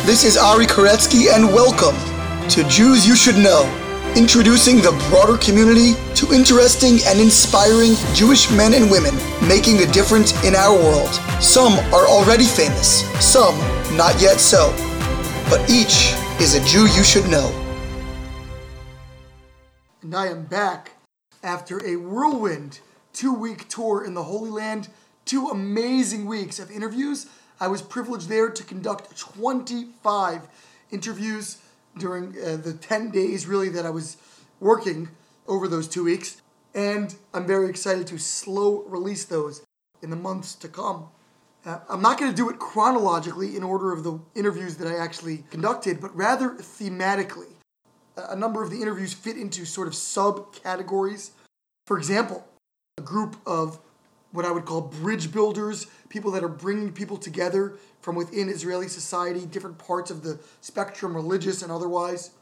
This is Ari Koretsky, and welcome to Jews You Should Know, introducing the broader community to interesting and inspiring Jewish men and women making a difference in our world. Some are already famous, some not yet so, but each is a Jew you should know. And I am back after a whirlwind two week tour in the Holy Land, two amazing weeks of interviews. I was privileged there to conduct 25 interviews during uh, the 10 days really that I was working over those two weeks. And I'm very excited to slow release those in the months to come. Uh, I'm not going to do it chronologically in order of the interviews that I actually conducted, but rather thematically. A number of the interviews fit into sort of subcategories. For example, a group of what I would call bridge builders, people that are bringing people together from within Israeli society, different parts of the spectrum, religious and otherwise.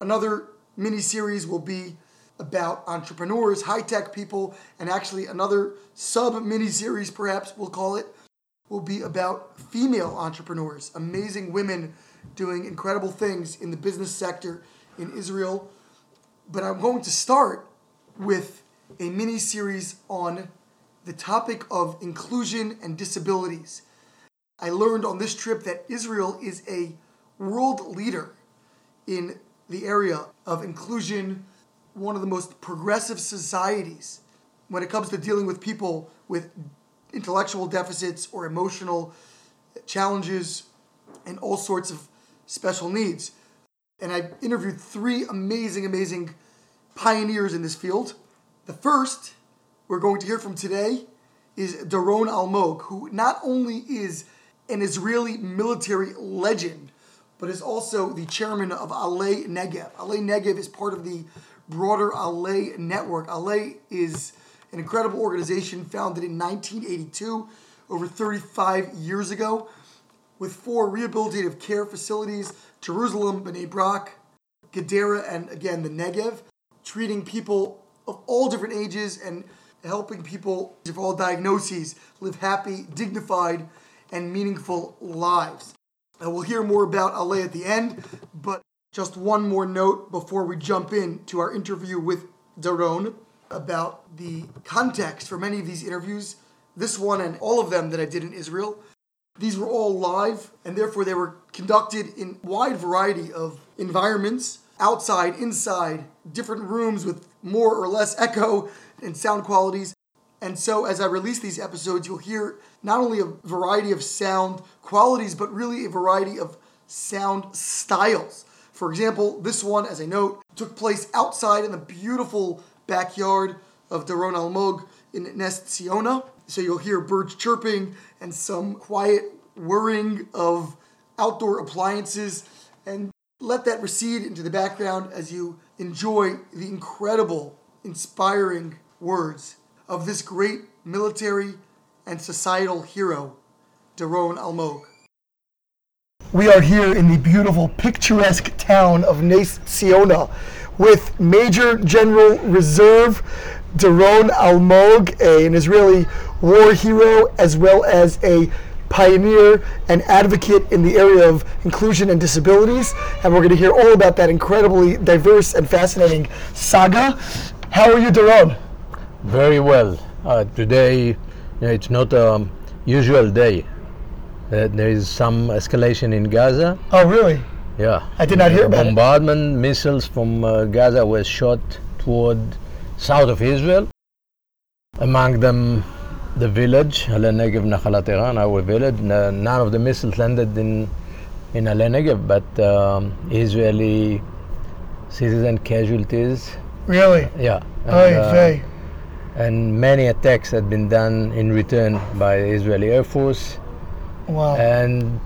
Another mini series will be about entrepreneurs, high tech people, and actually another sub mini series, perhaps we'll call it, will be about female entrepreneurs, amazing women doing incredible things in the business sector in Israel. But I'm going to start with a mini series on the topic of inclusion and disabilities. I learned on this trip that Israel is a world leader in the area of inclusion, one of the most progressive societies when it comes to dealing with people with intellectual deficits or emotional challenges and all sorts of special needs. And I interviewed three amazing, amazing pioneers in this field. The first we're going to hear from today is Doron Almog, who not only is an Israeli military legend, but is also the chairman of Alei Negev. Alei Negev is part of the broader Alei network. Alei is an incredible organization founded in 1982, over 35 years ago, with four rehabilitative care facilities Jerusalem, Bnei Brak, Gedera, and again the Negev, treating people of all different ages and helping people of all diagnoses live happy, dignified, and meaningful lives. And we'll hear more about Alei at the end, but just one more note before we jump in to our interview with Doron about the context for many of these interviews. This one and all of them that I did in Israel, these were all live, and therefore they were conducted in wide variety of environments outside, inside, different rooms with more or less echo and sound qualities. And so, as I release these episodes, you'll hear not only a variety of sound qualities, but really a variety of sound styles. For example, this one, as I note, took place outside in the beautiful backyard of Doron Almog in Nes Tziona. So you'll hear birds chirping and some quiet whirring of outdoor appliances. And let that recede into the background as you enjoy the incredible, inspiring words of this great military and societal hero, Doron Almog. We are here in the beautiful, picturesque town of Nes Tziona with Major General Reserve Doron Almog, an Israeli war hero, as well as a pioneer and advocate in the area of inclusion and disabilities. And we're going to hear all about that incredibly diverse and fascinating saga. How are you, Doron? Very well. Uh, today, you know, it's not a usual day. Uh, there is some escalation in Gaza. Oh, really? Yeah. I did not hear about it. Bombardment missiles from uh, Gaza were shot toward south of Israel. Among them, the village, Alei Negev Nachalat Eran, our village. None of the missiles landed in in Alei Negev, but um, Israeli citizen casualties. Really? Yeah. And, vey. And many attacks had been done in return by the Israeli Air Force. Wow. And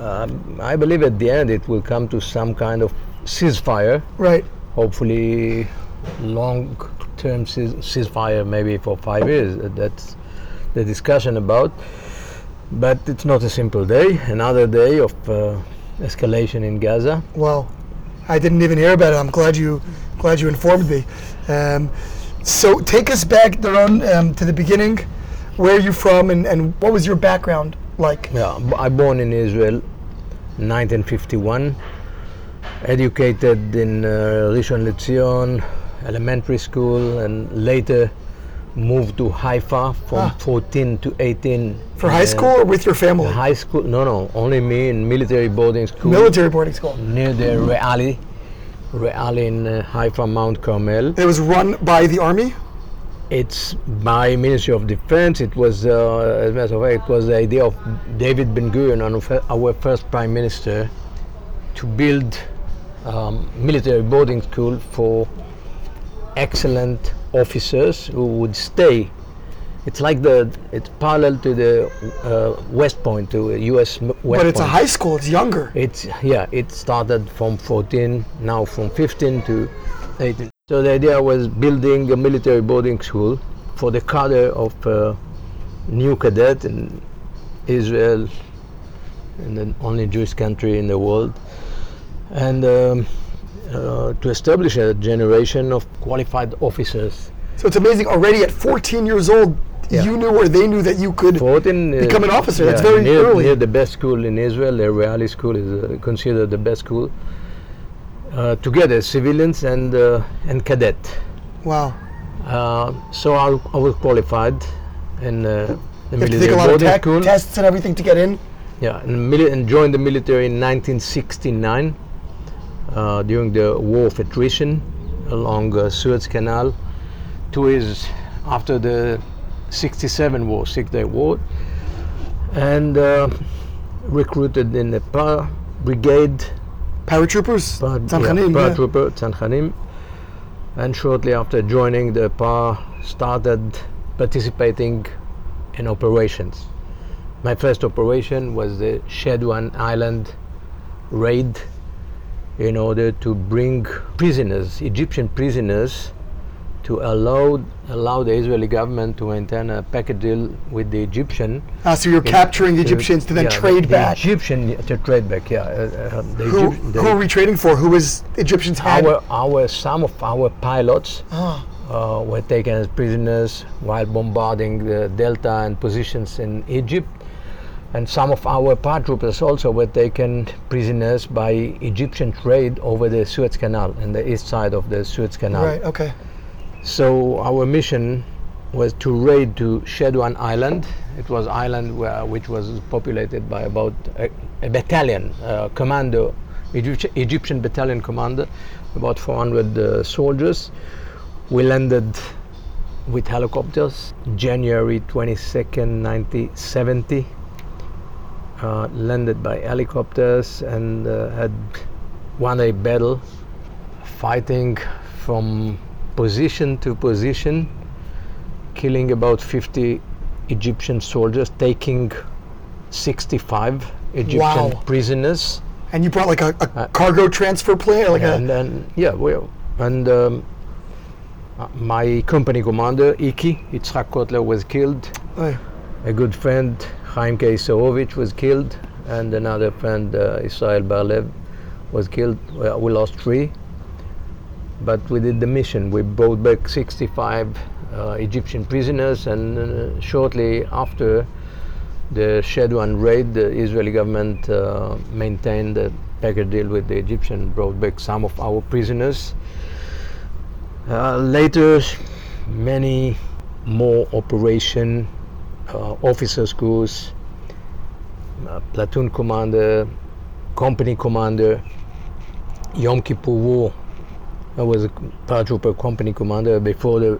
um, I believe at the end it will come to some kind of ceasefire, right. hopefully long term cease- ceasefire, maybe for five years. That's the discussion about. But it's not a simple day. Another day of uh, escalation in Gaza. Wow. I didn't even hear about it. I'm glad you glad you informed me. Um, so take us back, Doron, um, to the beginning. Where are you from and, and what was your background like? Yeah, I born in Israel, 1951. Educated in uh, Rishon LeZion elementary school and later moved to Haifa from Ah. 14 to 18. For high school or with your family? High school? No, no, only me in military boarding school Military boarding school. near the Reali, Reali in uh, Haifa, Mount Carmel. It was run by the army. It's by Ministry of Defense. It was, uh, as a matter of fact, it was the idea of David Ben Gurion, our our first prime minister, to build um, military boarding school for excellent officers who would stay. It's like the it's parallel to the uh, West Point to U.S. West Point. but it's a high school. It's younger. It's yeah. It started from 14, now from 15 to 18. So the idea was building a military boarding school for the cadre of uh, new cadet in Israel, and the only Jewish country in the world, and um, uh, to establish a generation of qualified officers. So it's amazing. Already at 14 years old, Yeah. you knew or they knew that you could. 14 uh, Become an officer, that's very near, early. Near the best school in Israel, the Reali school is uh, considered the best school. Uh, together, civilians and uh, and cadet. Wow. Uh, so I, I was qualified in uh, the You military take a lot of boarding tech, school. tests and everything to get in. Yeah, and, mili- and joined the military in 1969 uh, during the War of Attrition along uh, Suez Canal. Two years after the 67 war, Six Day War, and uh, recruited in the Par Brigade, Paratroopers. Par, Tzanchanim, yeah, yeah. Paratrooper, Tzanchanim. And shortly after joining the PAR, started participating in operations. My first operation was the Shadwan Island raid in order to bring prisoners, Egyptian prisoners, to allow allow the Israeli government to maintain a package deal with the Egyptian. Ah, so you're capturing the Egyptians to then Yeah, trade the, back. The Egyptian to trade back, yeah. Uh, uh, the Who, Egypt- who are we trading for? Who was Egyptians had? our our some of our pilots Ah, uh, were taken as prisoners while bombarding the delta and positions in Egypt. And some of our paratroopers also were taken prisoners by Egyptian trade over the Suez Canal and the east side of the Suez Canal. right. Okay. So our mission was to raid to Shadwan Island. It was island where, which was populated by about a, a battalion uh, commander, Egyptian battalion commander, about 400 uh, soldiers. We landed with helicopters January 22nd, 1970. Uh, landed by helicopters and uh, had won a battle fighting from position to position, killing about 50 Egyptian soldiers, taking 65 Egyptian Wow. prisoners. And you brought like a, a Uh, cargo transfer plane, like and a. then, yeah, well, and um, uh, my company commander, Iki, Yitzhak Kotler, was killed. Oh, A good friend, Chaim Keisarovich, was killed, and another friend, uh, Israel Barlev, was killed. We lost three, but we did the mission. We brought back 65 uh, Egyptian prisoners, and uh, shortly after the Shadwan raid, the Israeli government uh, maintained a package deal with the Egyptian, brought back some of our prisoners. Uh, later, many more operation uh, officer schools, uh, platoon commander, company commander, Yom Kippur War. I was a paratrooper company commander before the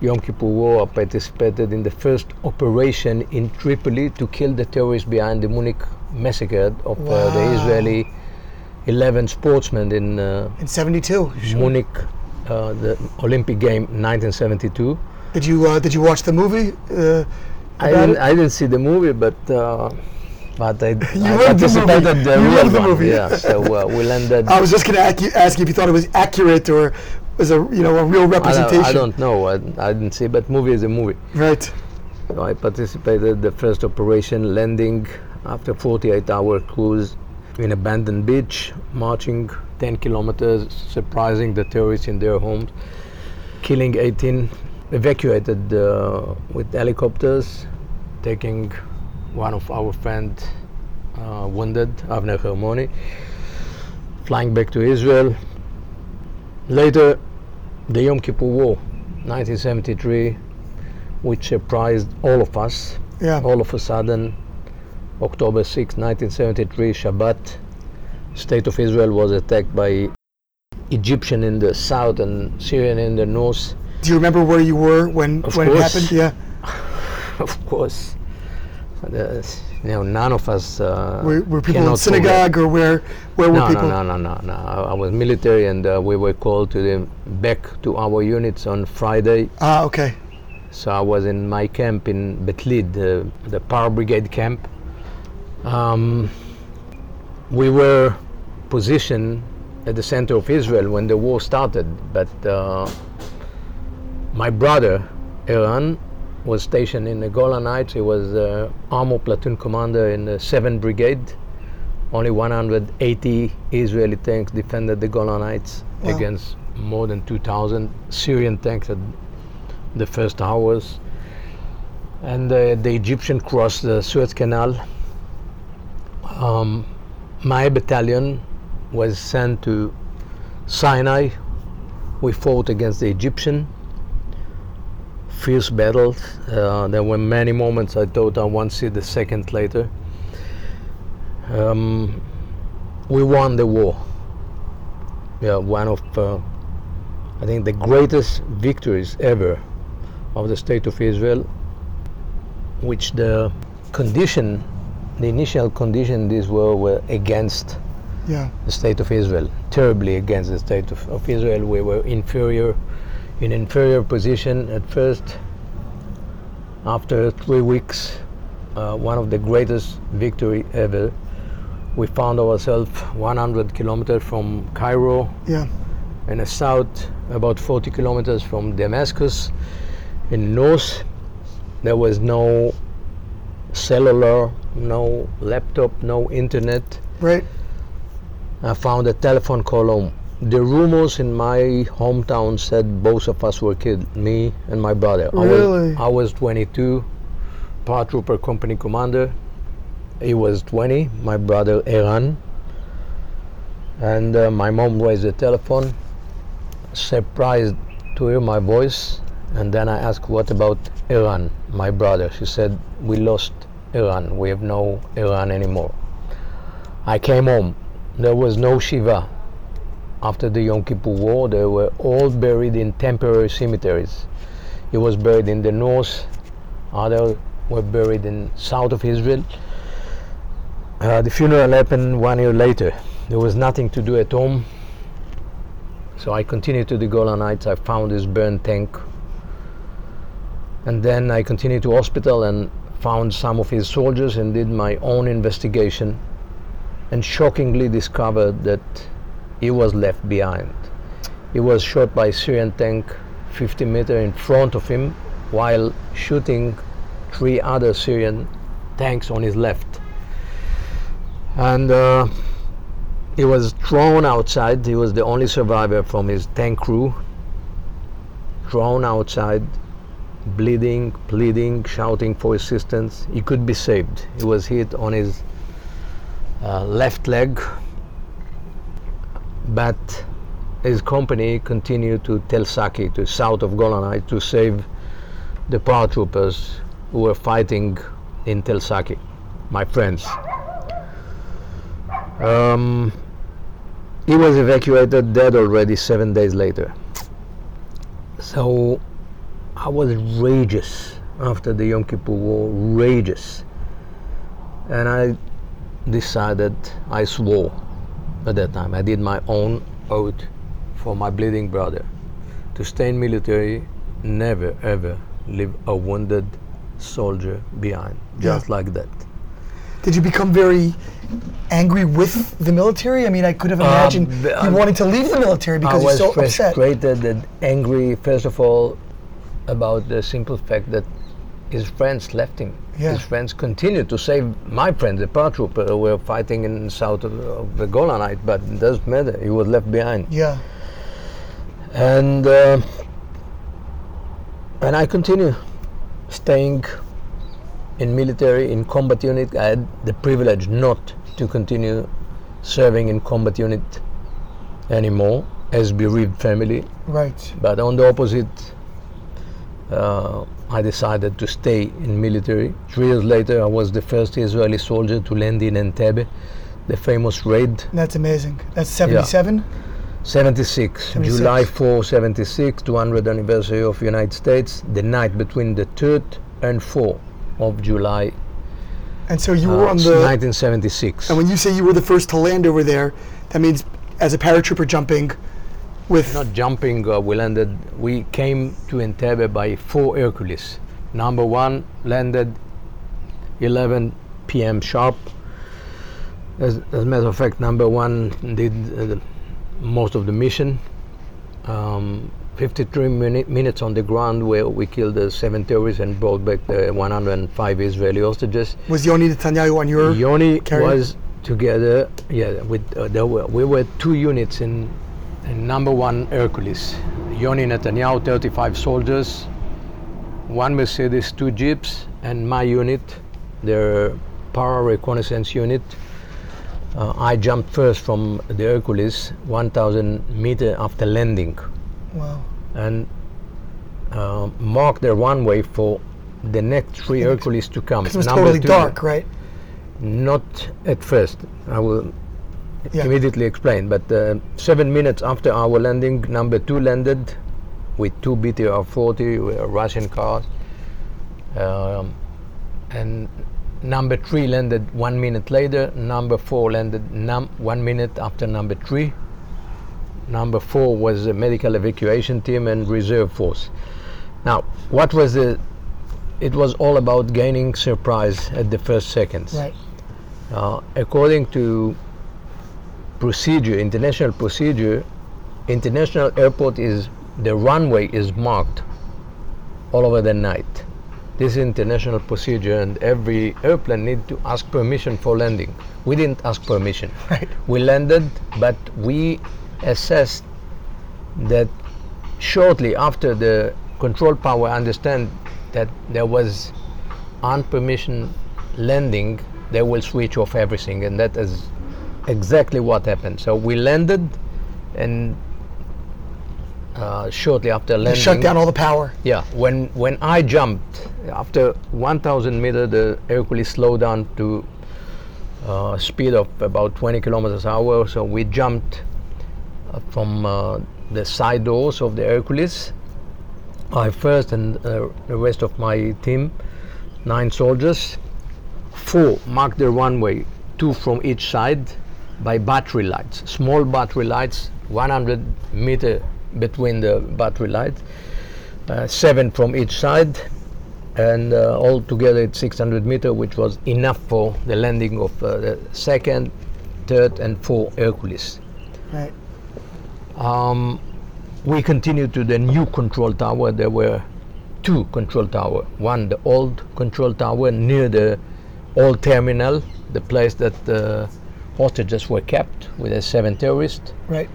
Yom Kippur War. I participated in the first operation in Tripoli to kill the terrorists behind the Munich massacre of uh, the Israeli 11 sportsmen in uh, in '72. Munich, uh, the Olympic game 1972. Did you uh, did you watch the movie? Uh, I didn't. I didn't see the movie, but uh, but I, I loved the the real the one. movie. Yeah, so uh, we landed. I was just going to ask you, ask you if you thought it was accurate or was a you know a real I don't, representation. I don't know. I, I didn't see, but movie is a movie. Right. So I participated the first operation, landing after 48-hour cruise in abandoned beach, marching 10 kilometers, surprising the terrorists in their homes, killing 18, evacuated uh, with helicopters, taking one of our friends uh, wounded, Avner Hermoni, flying back to Israel. Later, the Yom Kippur War, 1973, which surprised all of us. Yeah. All of a sudden, October 6, 1973, Shabbat, state of Israel was attacked by Egyptian in the south and Syrian in the north. Do you remember where you were when Of when it happened? Yeah. of course, the- you know, none of us. Uh, Were, were people in synagogue or where where were No, people? no, no, no, no, no. I was military, and uh, we were called to the back to our units on Friday. Ah, okay. So I was in my camp in Beit Lid, the, the Power Brigade camp. Um, we were positioned at the center of Israel when the war started, but uh, my brother, Eran, was stationed in the Golan Heights. He was uh, armor platoon commander in the 7th Brigade. Only 180 Israeli tanks defended the Golan Heights Wow. against more than 2,000 Syrian tanks at the first hours. And uh, the Egyptian crossed the Suez Canal. Um, my battalion was sent to Sinai. We fought against the Egyptian. Fierce battles. Uh, there were many moments I thought I won't see the second later. Um, we won the war. Yeah, one of, uh, I think, the greatest victories ever of the state of Israel, which the condition, the initial condition, these were were against Yeah. the state of Israel, terribly against the state of, of Israel. We were inferior, in inferior position at first. After three weeks, uh, one of the greatest victory ever. We found ourselves 100 kilometers from Cairo, Yeah. in the south, about 40 kilometers from Damascus. In north, there was no cellular, no laptop, no internet. Right. I found a telephone call home. The rumors in my hometown said both of us were killed, me and my brother. Really? I was, I was 22, paratrooper company commander. He was 20, my brother Eran. And uh, my mom raised the telephone, surprised to hear my voice. And then I asked, What about Eran, my brother? She said, We lost Eran. We have no Eran anymore. I came home. There was no Shiva. After the Yom Kippur War, they were all buried in temporary cemeteries. He was buried in the north, others were buried in south of Israel. Uh, the funeral happened one year later. There was nothing to do at home. So I continued to the Golan Heights. I found this burned tank. And then I continued to hospital and found some of his soldiers and did my own investigation and shockingly discovered that he was left behind. He was shot by Syrian tank 50 meters in front of him while shooting three other Syrian tanks on his left. And uh, he was thrown outside. He was the only survivor from his tank crew. Thrown outside, bleeding, pleading, shouting for assistance. He could be saved. He was hit on his uh, left leg, but his company continued to Tel Saki, to south of Golan Heights, to save the paratroopers who were fighting in Tel Saki, my friends. Um, he was evacuated dead already seven days later. So I was rageous after the Yom Kippur War, rageous. And I decided, I swore at that time, I did my own oath for my bleeding brother to stay in military, never ever leave a wounded soldier behind, just like that. Did you become very angry with the military? I mean, I could have imagined b- you um, wanting to leave the military because you're was so upset. I was frustrated and angry, first of all, about the simple fact that his friends left him. Yeah. His friends continued to save my friends, the paratrooper, who were fighting in south of, of the Golan Heights, but it doesn't matter. He was left behind. Yeah. And uh, and I continue staying in military, in combat unit. I had the privilege not to continue serving in combat unit anymore as bereaved family. Right. But on the opposite, uh, I decided to stay in military. Three years later, I was the first Israeli soldier to land in Entebbe, the famous raid That's amazing. That's 77? 76, 76. July 4, 76, 200th anniversary of United States, the night between the 3rd and 4th of July And so you uh, were on the. 1976. And when you say you were the first to land over there, that means as a paratrooper jumping with. Not jumping, uh, we landed, we came to Entebbe by four Hercules. Number one landed 11 p.m. sharp. As, as a matter of fact, number one did uh, the, most of the mission. Um, 53 minute, minutes on the ground where we killed the seven terrorists and brought back the 105 Israeli hostages. was Yoni Netanyahu on your. Yoni carrier? was together, yeah, with uh, there were we were two units in number one Hercules. Yoni Netanyahu, 35 soldiers, one Mercedes, two jeeps, and my unit, the para reconnaissance unit. Uh, I jumped first from the Hercules, 1,000 meter after landing, Wow. and uh, marked the runway for the next three Hercules to come. It was Number totally two- dark, right? not at first. I will Yeah. immediately explain. But uh, seven minutes after our landing, number two landed with two BTR 40 uh, Russian cars. Um, and number three landed one minute later. Number four landed num- one minute after number three. Number four was a medical evacuation team and reserve force. Now, what was the? It was all about gaining surprise at the first seconds. Right. Uh, according to procedure, international procedure, international airport is the runway is marked all over the night. This is international procedure, and every airplane need to ask permission for landing. We didn't ask permission. Right. We landed, but we assessed that shortly after the control power understand that there was unpermission landing, they will switch off everything, and that is exactly what happened. So we landed, and uh, shortly after You landing, shut down all the power. yeah, when when I jumped after 1,000 meter, the Hercules slowed down to uh, speed of about 20 kilometers an hour. So we jumped uh, from uh, the side doors of the Hercules. I first and uh, the rest of my team, nine soldiers, four marked the runway, two from each side by battery lights, small battery lights, 100 meter between the battery lights, uh, seven from each side, and uh, all together it's 600 meter, which was enough for the landing of uh, the second, third, and fourth Hercules. Right. Um, we continued to the new control tower. There were two control tower. One, the old control tower near the old terminal, the place that the hostages were kept with the seven terrorists. Right.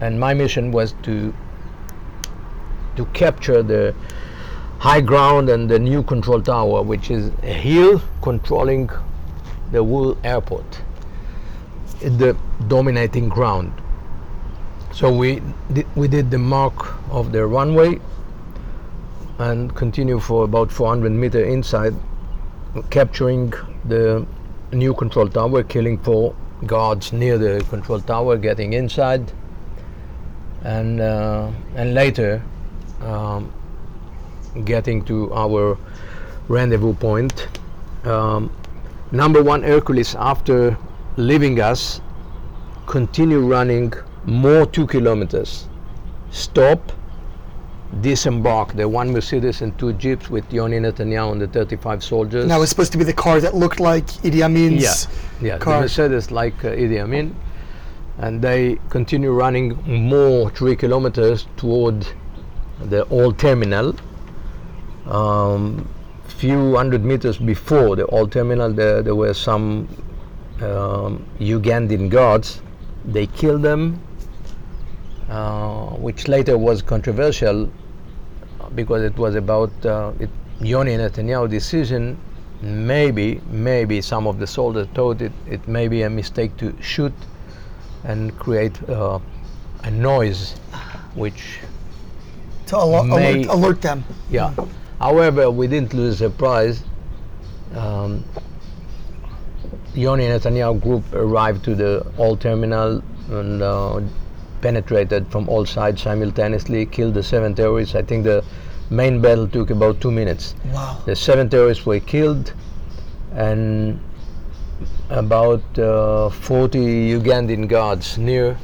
And my mission was to to capture the high ground and the new control tower, which is a hill controlling the whole airport, the dominating ground. So we did, we did the mark of the runway and continue for about 400 meter inside, capturing the new control tower, killing four guards near the control tower, getting inside, and uh, and later um, getting to our rendezvous point. Um, number one Hercules, after leaving us, continue running more two kilometers. Stop, disembark the one Mercedes and two jeeps with Yoni Netanyahu and the 35 soldiers. Now it's supposed to be the car that looked like Idi Amin's. Yeah, yeah. The. Mercedes like uh, Idi Amin, and they continue running more three kilometers toward the old terminal. Um, few hundred meters before the old terminal, there, there were some um, Ugandan guards. They killed them, uh, which later was controversial because it was about uh, it, Yoni and Netanyahu decision maybe, maybe some of the soldiers thought it, it may be a mistake to shoot and create uh, a noise, which To al- May- alert, alert them. yeah. However, we didn't lose surprise. Um, Yoni and Netanyahu group arrived to the old terminal and uh, penetrated from all sides simultaneously, killed the seven terrorists. I think the main battle took about two minutes. Wow. The seven terrorists were killed, and about uh, 40 Ugandan guards near.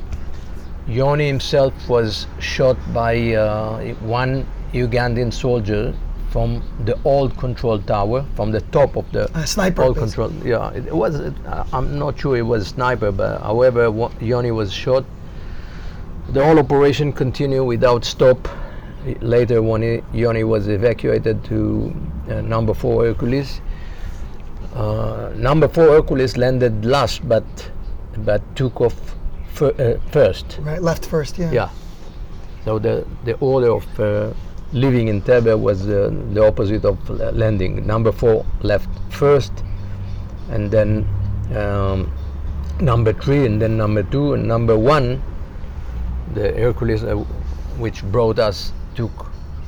Yoni himself was shot by uh, one Ugandan soldier from the old control tower, from the top of the A sniper, old basically. control. Yeah, it was. Uh, I'm not sure it was a sniper, but however, Yoni was shot. The whole operation continued without stop. Later, when Yoni was evacuated to uh, number four Hercules, uh, number four Hercules landed last, but but took off fir- uh, first. Right, left first. Yeah. Yeah. So the the order of uh, leaving Entebbe was uh, the opposite of uh, landing. Number four left first, and then um, number three, and then number two, and number one, the Hercules, uh, which brought us, took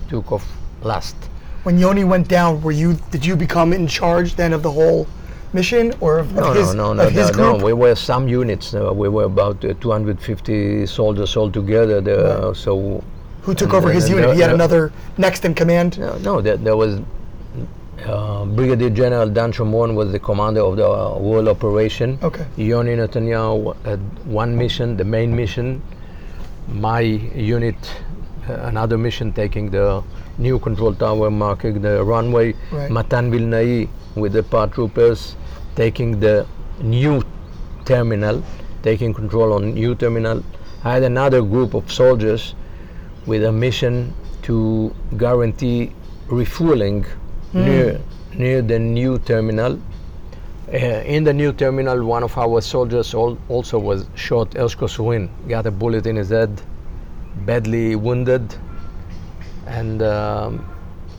took off last. When Yoni went down, were you? Did you become in charge then of the whole mission or of, No, of his, no, no, no, no, no. We were some units. Uh, we were about uh, 250 soldiers altogether. There, uh, so Who took over his unit? He had another next in command. No, no there, there was uh, Brigadier General Dan Shomron was the commander of the uh, whole operation. Okay. Yoni Netanyahu had one mission, the main mission. My unit, uh, another mission, taking the new control tower, marking the runway. Right. Matan Vilnai with the paratroopers, taking the new terminal, taking control on new terminal. I had another group of soldiers with a mission to guarantee refueling near near the new terminal. Uh, in the new terminal, one of our soldiers al- also was shot. Hershko Surin got a bullet in his head, badly wounded, and um,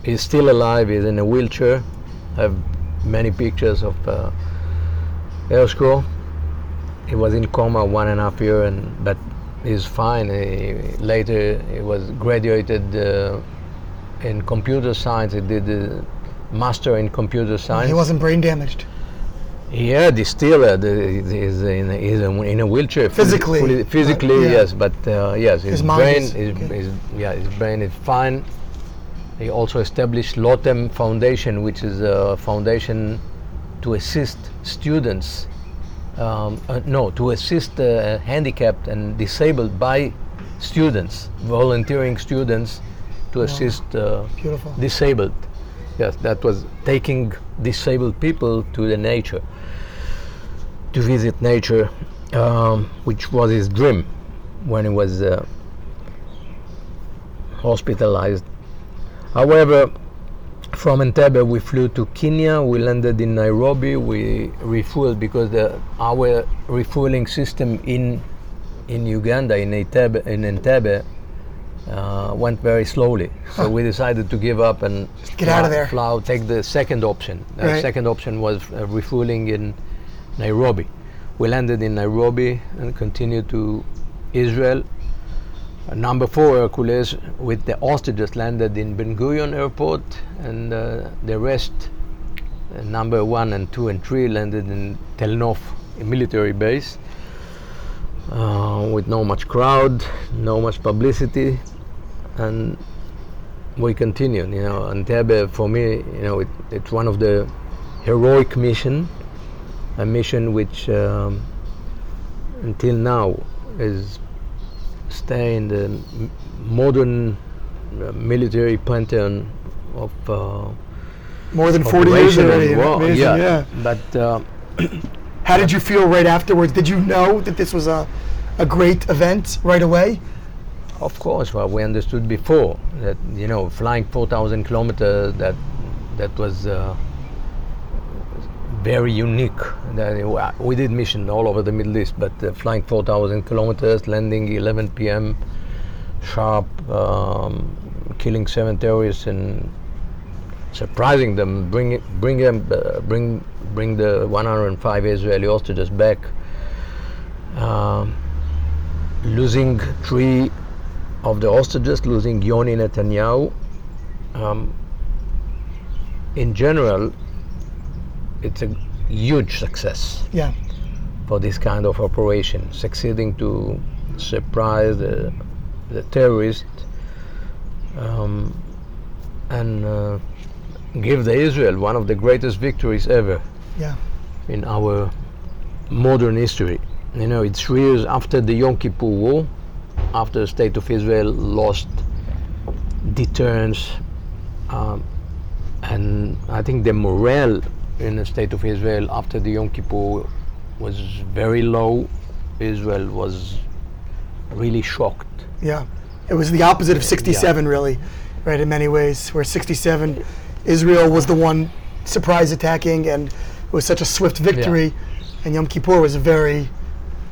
he's still alive. He's in a wheelchair. I have many pictures of uh, Elsko. He was in coma one and a half year, and but he's fine. He, later, he was graduated uh, in computer science. He did the master in computer science. He wasn't brain damaged. Yeah, he's still uh, the, he's, in, a, in a wheelchair. fully- Physically, but, physically, yeah. yes, but uh, yes, his, His brain, is- his, okay. his, yeah, his brain is fine. He also established Lotem Foundation, which is a foundation to assist students. Um, uh, no, to assist uh, handicapped and disabled by students, volunteering students to assist uh, Beautiful. disabled. Yes, that was taking disabled people to the nature, to visit nature, um, which was his dream when he was uh, hospitalized. However, from Entebbe we flew to Kenya. We landed in Nairobi. We refueled because the, our refueling system in in Uganda in Entebbe in Entebbe uh, went very slowly. So we decided to give up and get out of fly- there. fly- take the second option. The Right. second option was uh, refueling in Nairobi. We landed in Nairobi and continued to Israel. Number four Hercules with the hostages landed in Ben Gurion Airport, and uh, the rest, uh, number one and two and three, landed in Tel Nof, a military base, uh, with no much crowd, no much publicity, and we continued. You know, Entebbe for me, you know, it, it's one of the heroic mission, a mission which um, until now is stay in the modern uh, military pantheon of uh, More than 40 years already. Amazing, yeah. yeah. But uh, How did you feel right afterwards? Did you know that this was a, a great event right away? Of course, well, we understood before that you know flying 4,000 kilometers that that was uh, very unique. Uh, we did mission all over the Middle East, but uh, flying 4,000 kilometers, landing 11 p.m. sharp, um, killing seven terrorists, and surprising them, bring bring them, uh, bring bring the 105 Israeli hostages back, um, losing three of the hostages, losing Yoni Netanyahu. Um, in general, it's a huge success Yeah. for this kind of operation, succeeding to surprise the, the terrorist um, and uh, give the Israel one of the greatest victories ever Yeah. in our modern history. You know, it's three years after the Yom Kippur War, after the State of Israel lost deterrence, um, and I think the morale in the State of Israel after the Yom Kippur was very low. Israel was really shocked. Yeah. It was the opposite of 67, really, right, in many ways, where 67, Israel was the one surprise attacking, and it was such a swift victory, and Yom Kippur was very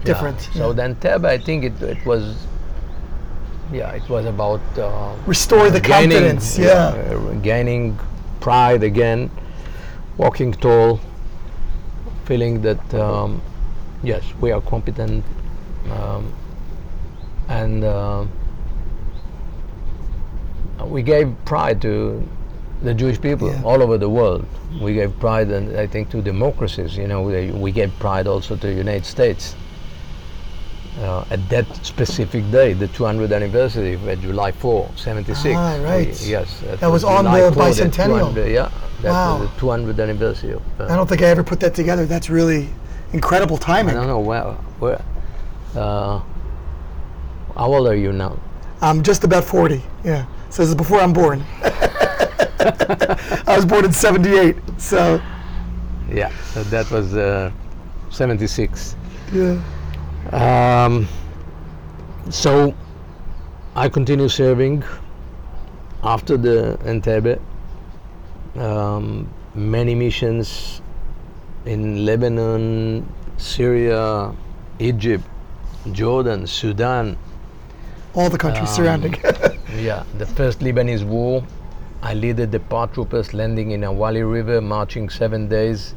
different. Yeah. So yeah. then Teba, I think it, it was, yeah, it was about uh, Restore the gaining, confidence, yeah. uh, gaining pride again, walking tall, feeling that um, yes, we are competent, um, and uh, we gave pride to the Jewish people Yeah. all over the world. We gave pride, and I think, to democracies. You know, we, we gave pride also to the United States. Uh, at that specific day, the 200th anniversary of July 4, 76. Ah, we- right. yes. That was on July the 4, bicentennial. 200 yeah, that Wow. was the 200th anniversary of. Uh, I don't think I ever put that together. That's really incredible timing. I don't know where. where uh, how old are you now? I'm just about 40. Yeah. So this is before I'm born. I was born in 78. So, Yeah, so that was uh, 76. yeah. Um, so I continue serving after the Entebbe. Um, many missions in Lebanon, Syria, Egypt, Jordan, Sudan. All the countries Um, surrounding. Yeah, the first Lebanese war. I led the paratroopers landing in Awali River, marching seven days,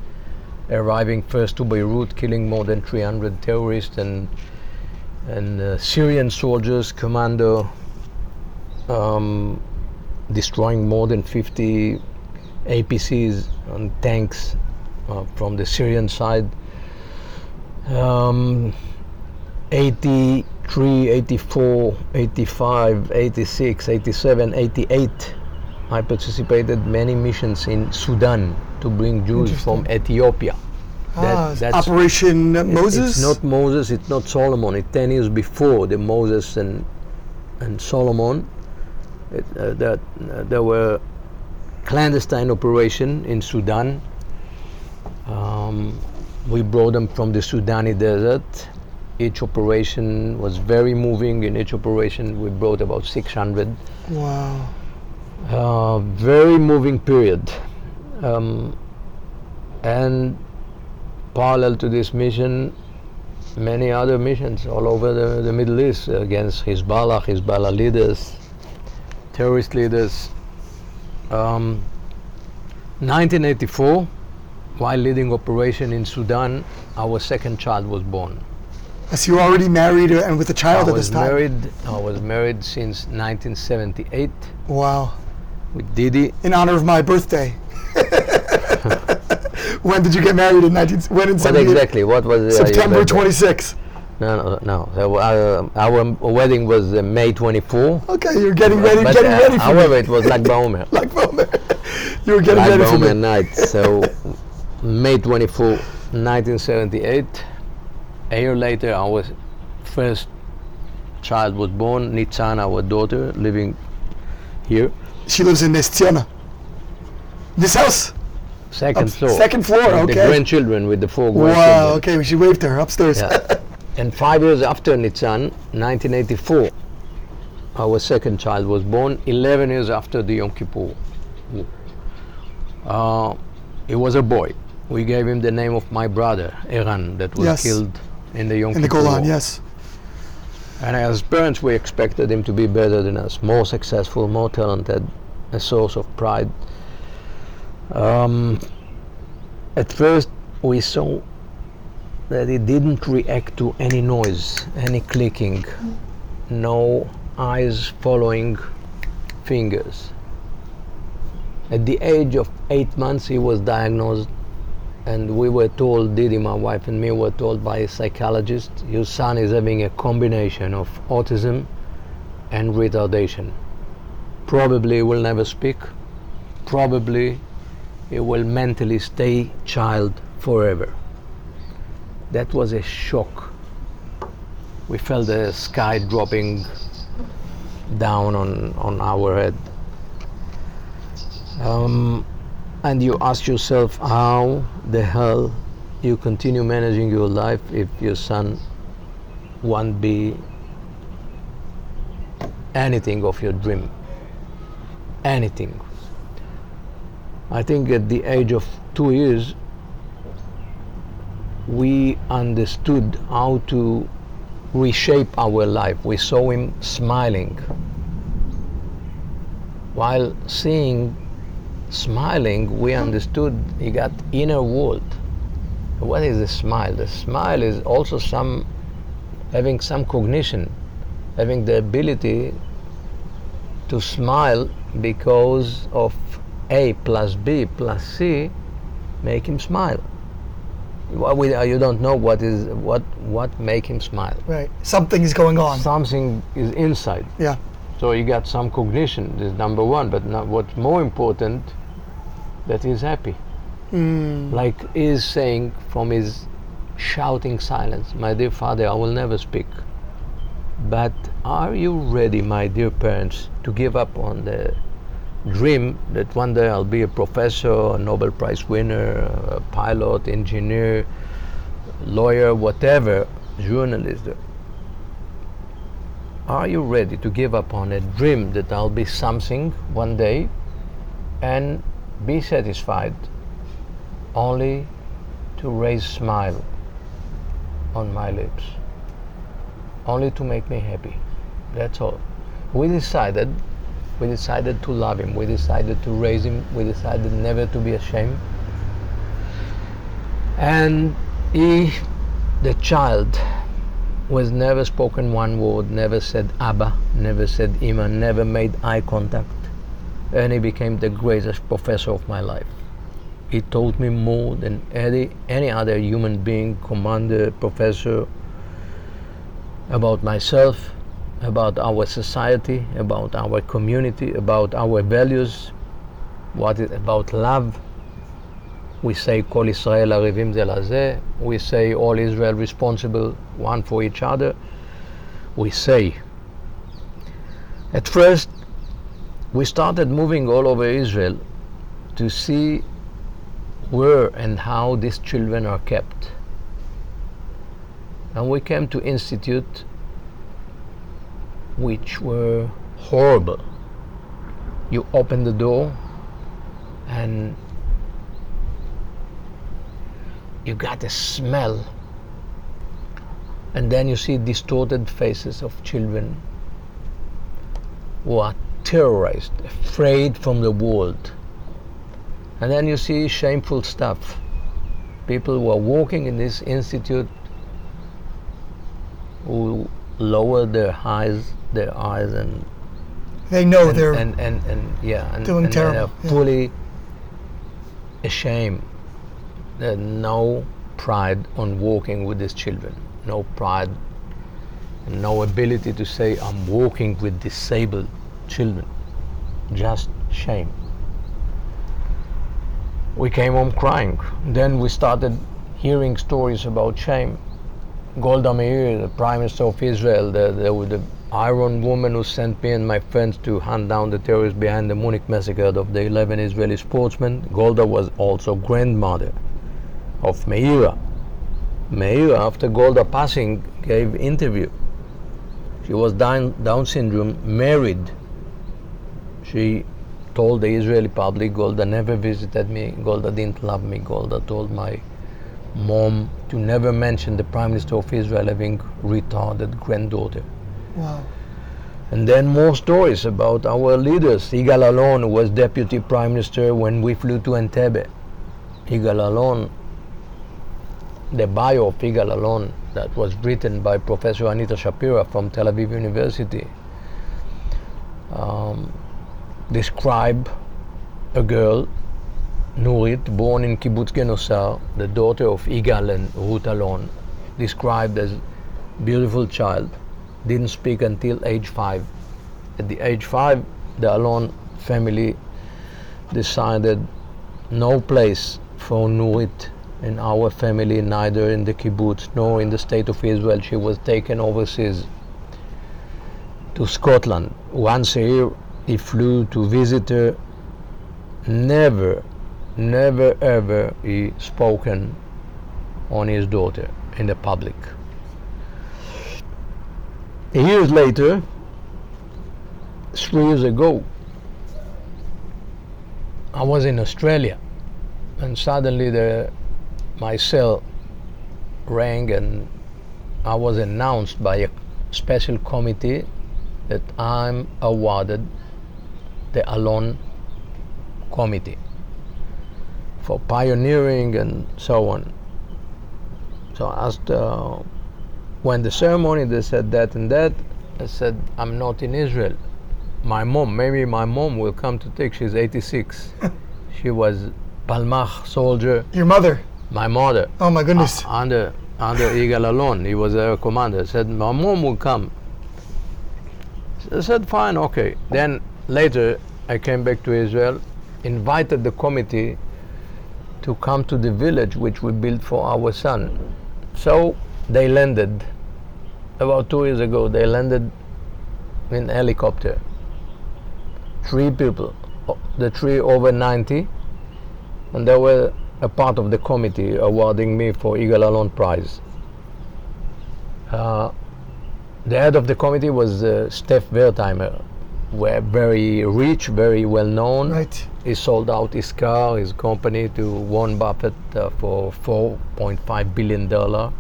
arriving first to Beirut, killing more than 300 terrorists and and uh, Syrian soldiers, commando, um, destroying more than 50 APCs and tanks uh, from the Syrian side. Um, 83, 84, 85, 86, 87, 88. I participated many missions in Sudan to bring Jews from Ethiopia. ah, that's- Operation Moses? It's not Moses, it's not Solomon. It's 10 years before the Moses and, and Solomon. It, uh, that, uh, there were clandestine operation in Sudan. Um, we brought them from the Sudani desert. Each operation was very moving. In each operation, we brought about 600 Wow. uh, very moving period. Um, and parallel to this mission, many other missions all over the, the Middle East against Hezbollah, Hezbollah leaders, terrorist leaders. Um, 1984, while leading operation in Sudan, our second child was born. So you were already married and with a child I at this was time? married. I was married since 1978 Wow. with Didi. In honor of my birthday. When did you get married in 19... When in What 78? exactly? What was September birthday? 26. No, no, no. Uh, our wedding was uh, May 24. Okay, you're getting ready, But, getting uh, ready for however, it was Lag BaOmer. Like Bowman. you were getting like ready for Baumer me. night. So, May 24, 1978. A year later, our first child was born, Nitzan, our daughter, living here. She lives in Nes Tziona. This house? Second floor. second floor, With okay. The grandchildren, with the four grandchildren. Wow, okay, we should wave to her upstairs. Yeah. and five years after Nitzan, 1984, our second child was born. 11 years after the Yom Kippur. War. Uh, he was a boy. We gave him the name of my brother, Eran, that was Yes. killed in the Yom in the Golan, War. yes. And as parents, we expected him to be better than us, more successful, more talented, a source of pride. Um, at first, we saw that it didn't react to any noise, any clicking, no eyes following fingers. At the age of eight months, he was diagnosed, and we were told, Didi, my wife, and me were told by a psychologist, your son is having a combination of autism and retardation. Probably will never speak, probably he will mentally stay child forever. That was a shock. We felt the sky dropping down on, on our head. Um, and you ask yourself how the hell you continue managing your life if your son won't be anything of your dream. Anything. I think at the age of two years, we understood how to reshape our life. We saw him smiling. While seeing smiling, we understood he got inner world. What is a smile? The smile is also some having some cognition, having the ability to smile because of A plus B plus C make him smile. You don't know what is what what make him smile. Right. something is going on. Something is inside. Yeah. So you got some cognition. This is number one. But now what's more important, that he's happy. Hmm. Like is saying from his shouting silence, "My dear father, I will never speak." But are you ready, my dear parents, to give up on the dream that one day I'll be a professor, a Nobel Prize winner, a pilot, engineer, lawyer, whatever, journalist? Are you ready to give up on a dream that I'll be something one day and be satisfied only to raise a smile on my lips, only to make me happy. That's all. We decided, we decided to love him. We decided to raise him. We decided never to be ashamed. And he, the child, was never spoken one word, never said Abba, never said Ima, never made eye contact. And he became the greatest professor of my life. He taught me more than any, any other human being, commander, professor, about myself, about our society, about our community, about our values, what is about love. We say Kol Israel Arivim Zelazeh. We say all Israel responsible one for each other. We say. At first, we started moving all over Israel to see where and how these children are kept. And we came to institute which were horrible. You open the door and you got a smell and then you see distorted faces of children who are terrorized, afraid from the world. And then you see shameful stuff. People who are working in this institute who lower their eyes, their eyes, and They know and, they're and, and, and yeah, and, doing and, terrible, And yeah. fully ashamed. There's no pride on walking with these children. No pride, no ability to say I'm walking with disabled children. Just shame. We came home crying. Then we started hearing stories about shame. Golda Meir, the Prime Minister of Israel, the, the, the Iron Woman who sent me and my friends to hunt down the terrorists behind the Munich massacre of the 11 Israeli sportsmen. Golda was also grandmother of Meira. Meira, after Golda passing, gave interview. She was Down, Down syndrome, married. She told the Israeli public, Golda never visited me, Golda didn't love me, Golda told my mom to never mention the Prime Minister of Israel having retarded granddaughter. wow. And then more stories about our leaders. Igal Allon was deputy prime minister when we flew to Entebbe. Igal Allon, the bio of Igal Allon that was written by Professor Anita Shapira from Tel Aviv University um, describe a girl, Nurit, born in Kibbutz Genosar, the daughter of Igal and Ruth Alon, described as beautiful child, didn't speak until age five. At the age five, the Alon family decided no place for Nurit in our family, neither in the kibbutz nor in the state of Israel. She was taken overseas to Scotland. Once a year, he flew to visit her. Never, never, ever he spoken on his daughter in the public. Years later, three years ago, I was in Australia, and suddenly the my cell rang, and I was announced by a special committee that I'm awarded the Allon Committee for pioneering and so on. So I asked uh, when the ceremony they said that and that. I said I'm not in Israel. My mom, maybe my mom will come to take. She's 86. she was Palmach soldier. Your mother. My mother. Oh my goodness. Uh, under under Yigal Allon, he was a commander. Said my mom will come. I said fine, okay. Then later I came back to Israel, invited the committee to come to the village which we built for our son. So they landed about two years ago. They landed in helicopter. Three people, the three over 90, and they were a part of the committee awarding me for Yigal Allon Prize. Uh, the head of the committee was uh, Stef Wertheimer, were very rich, very well known. Right. He sold out his car, his company to Warren Buffett uh, for 4.5 billion dollar.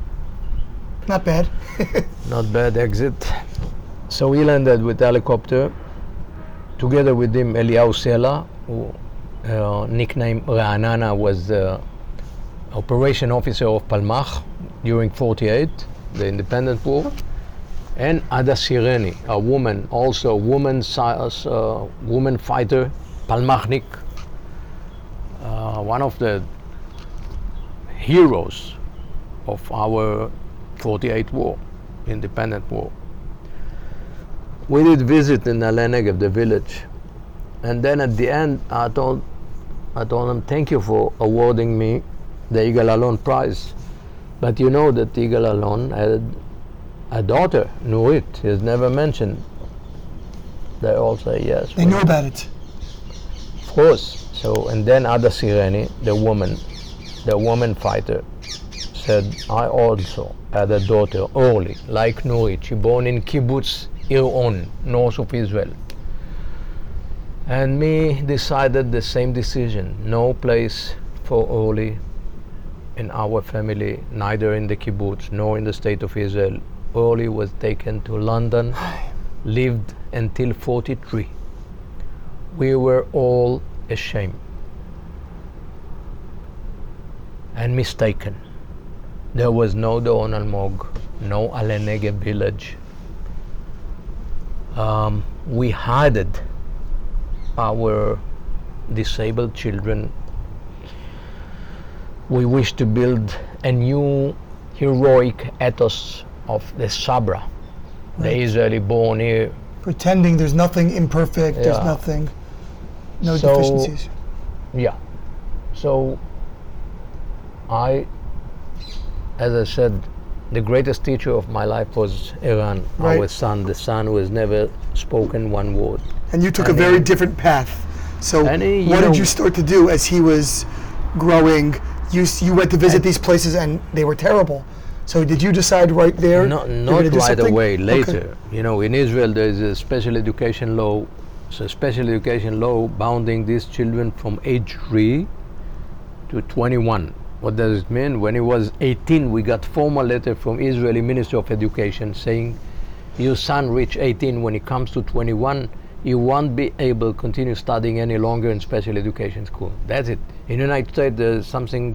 Not bad. Not bad exit. So he landed with helicopter. Together with him, Eliyahu Sela, who uh, nicknamed Ra'anana, was the operation officer of Palmach during 48, the independent war. And Ada Sireni, a woman, also woman, uh, woman fighter, Palmachnik, uh, one of the heroes of our 48 war, independent war. We did visit in Alei Negev, the village, and then at the end, I told, I told them, thank you for awarding me the Yigal Allon Prize. But you know that Yigal Allon had a daughter, Nurit, is never mentioned. They all say yes. they know about it. Course. So, and then Ada Sireni, the woman, the woman fighter, said, I also had a daughter, Orly, like Nurit. She born in Kibbutz Iron, north of Israel. And me decided the same decision. No place for Orly in our family, neither in the kibbutz nor in the state of Israel. Orly was taken to London, lived until 43 we were all ashamed and mistaken. There was no Doron Almog, no Alei Negev village. Um, we hided our disabled children. We wished to build a new heroic ethos of the Sabra, the Right. Israeli born here Pretending there's nothing imperfect, there's nothing, no So- deficiencies. Yeah. So I, as I said, the greatest teacher of my life was Eran, our son, the son who has never spoken one word. And you took a very he- different path. So, And he, what did you start to do as he was growing? You you went to visit these places and they were terrible. So, did you decide right there? Not, not right something? away, Okay. later. You know, in Israel there is a special education law, so special education law bounding these children from age 3 to 21. What does it mean? When he was 18, we got formal letter from Israeli Ministry of Education saying your son reach 18 when he comes to 21 you won't be able to continue studying any longer in special education school. That's it. In the united states there's something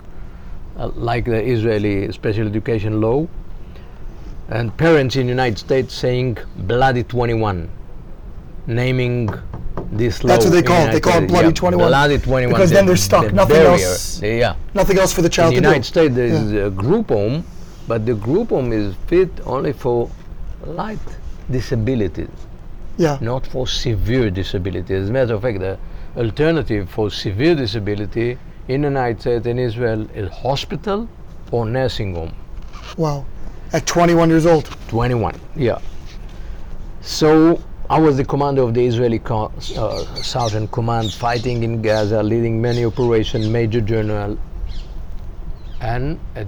uh, like the israeli special education law. And parents in the united states saying bloody 21 naming this law That's what they call it. They call it bloody Yeah, 21. bloody 21 Because then they're stuck. the Nothing barrier. else- yeah Nothing else for the child in the to United do. States, there is a group home, but the group home is fit only for light disabilities, Yeah. not for severe disability. As a matter of fact, the alternative for severe disability in the United States and Israel is hospital or nursing home. Wow. At 21 years old. 21, yeah. So I was the commander of the Israeli co- uh, Southern Command, fighting in Gaza, leading many operations, Major General, and at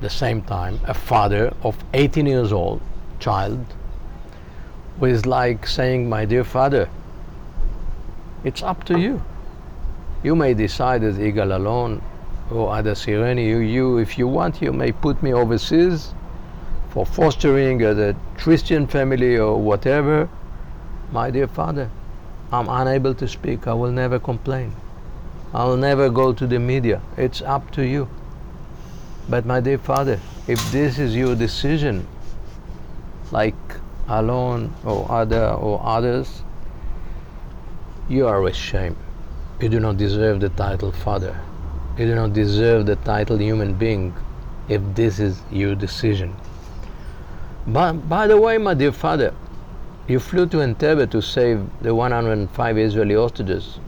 the same time, a father of 18 years old, child, who is like saying, "My dear father, it's up to you. You may decide as Igal Allon or Ada Sireni. You, you, if you want, you may put me overseas." for fostering uh, the Christian family or whatever, my dear father, I'm unable to speak. I will never complain. I'll never go to the media. It's up to you. But my dear father, if this is your decision, like Allon or Ada or others, you are a shame. You do not deserve the title father. You do not deserve the title human being if this is your decision. But by the way, my dear father, you flew to Entebbe to save the 105 Israeli hostages.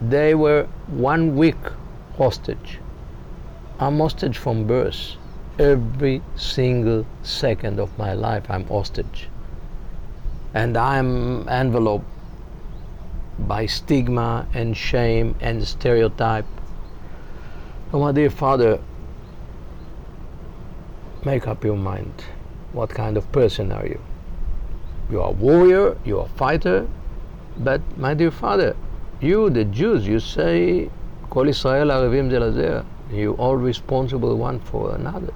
They were one week hostage. I'm hostage from birth. Every single second of my life, I'm hostage. And I'm enveloped by stigma and shame and stereotype. Oh, my dear father, make up your mind. What kind of person are you? You are a warrior, you are a fighter. But, my dear father, you, the Jews, you say, Kol Israel Arevim Zelazeh. You all responsible one for another.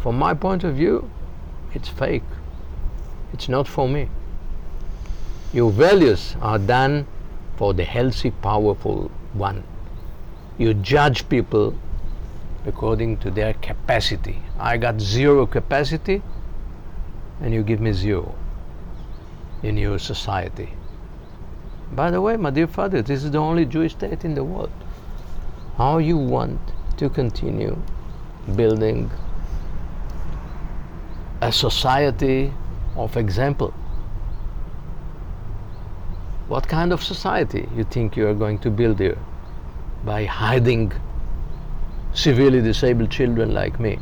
From my point of view, it's fake. It's not for me. Your values are done for the healthy, powerful one. You judge people according to their capacity. I got zero capacity, and you give me zero in your society. By the way, my dear father, this is the only Jewish state in the world. How you want to continue building a society of example? What kind of society you think you are going to build here by hiding severely disabled children like me?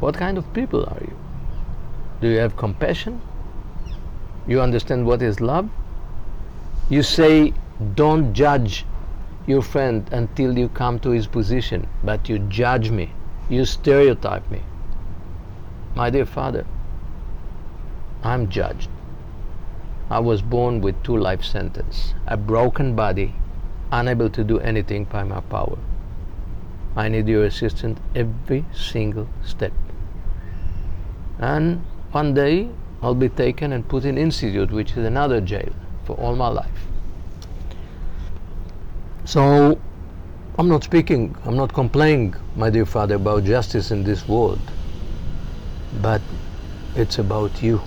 What kind of people are you? Do you have compassion? You understand what is love? You say, don't judge your friend until you come to his position, but you judge me. You stereotype me. My dear father, I'm judged. I was born with two life sentences, a broken body, unable to do anything by my power. I need your assistance every single step. And one day I'll be taken and put in institute, which is another jail for all my life. So I'm not speaking, I'm not complaining, my dear father, about justice in this world, but it's about you,